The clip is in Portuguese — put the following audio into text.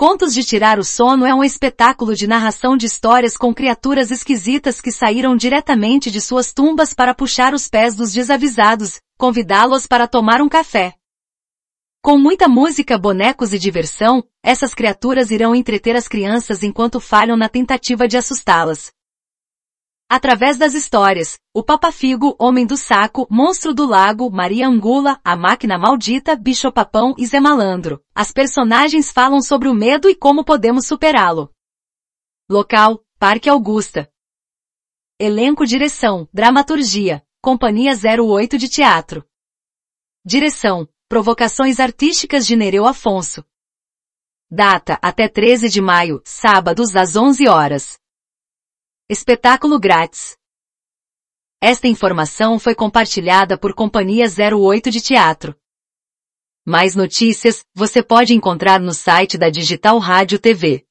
Contos de Tirar o Sono é um espetáculo de narração de histórias com criaturas esquisitas que saíram diretamente de suas tumbas para puxar os pés dos desavisados, convidá-los para tomar um café. Com muita música, bonecos e diversão, essas criaturas irão entreter as crianças enquanto falham na tentativa de assustá-las. Através das histórias, o Papa Figo, Homem do Saco, Monstro do Lago, Maria Angula, A Máquina Maldita, Bicho Papão e Zé Malandro. As personagens falam sobre o medo e como podemos superá-lo. Local, Parque Augusta. Elenco Direção, Dramaturgia, Companhia 08 de Teatro. Direção, Provocações Artísticas de Nereu Afonso. Data, até 13 de maio, sábados às 11 horas. Espetáculo grátis. Esta informação foi compartilhada por Companhia 08 de Teatro. Mais notícias você pode encontrar no site da Digital Rádio TV.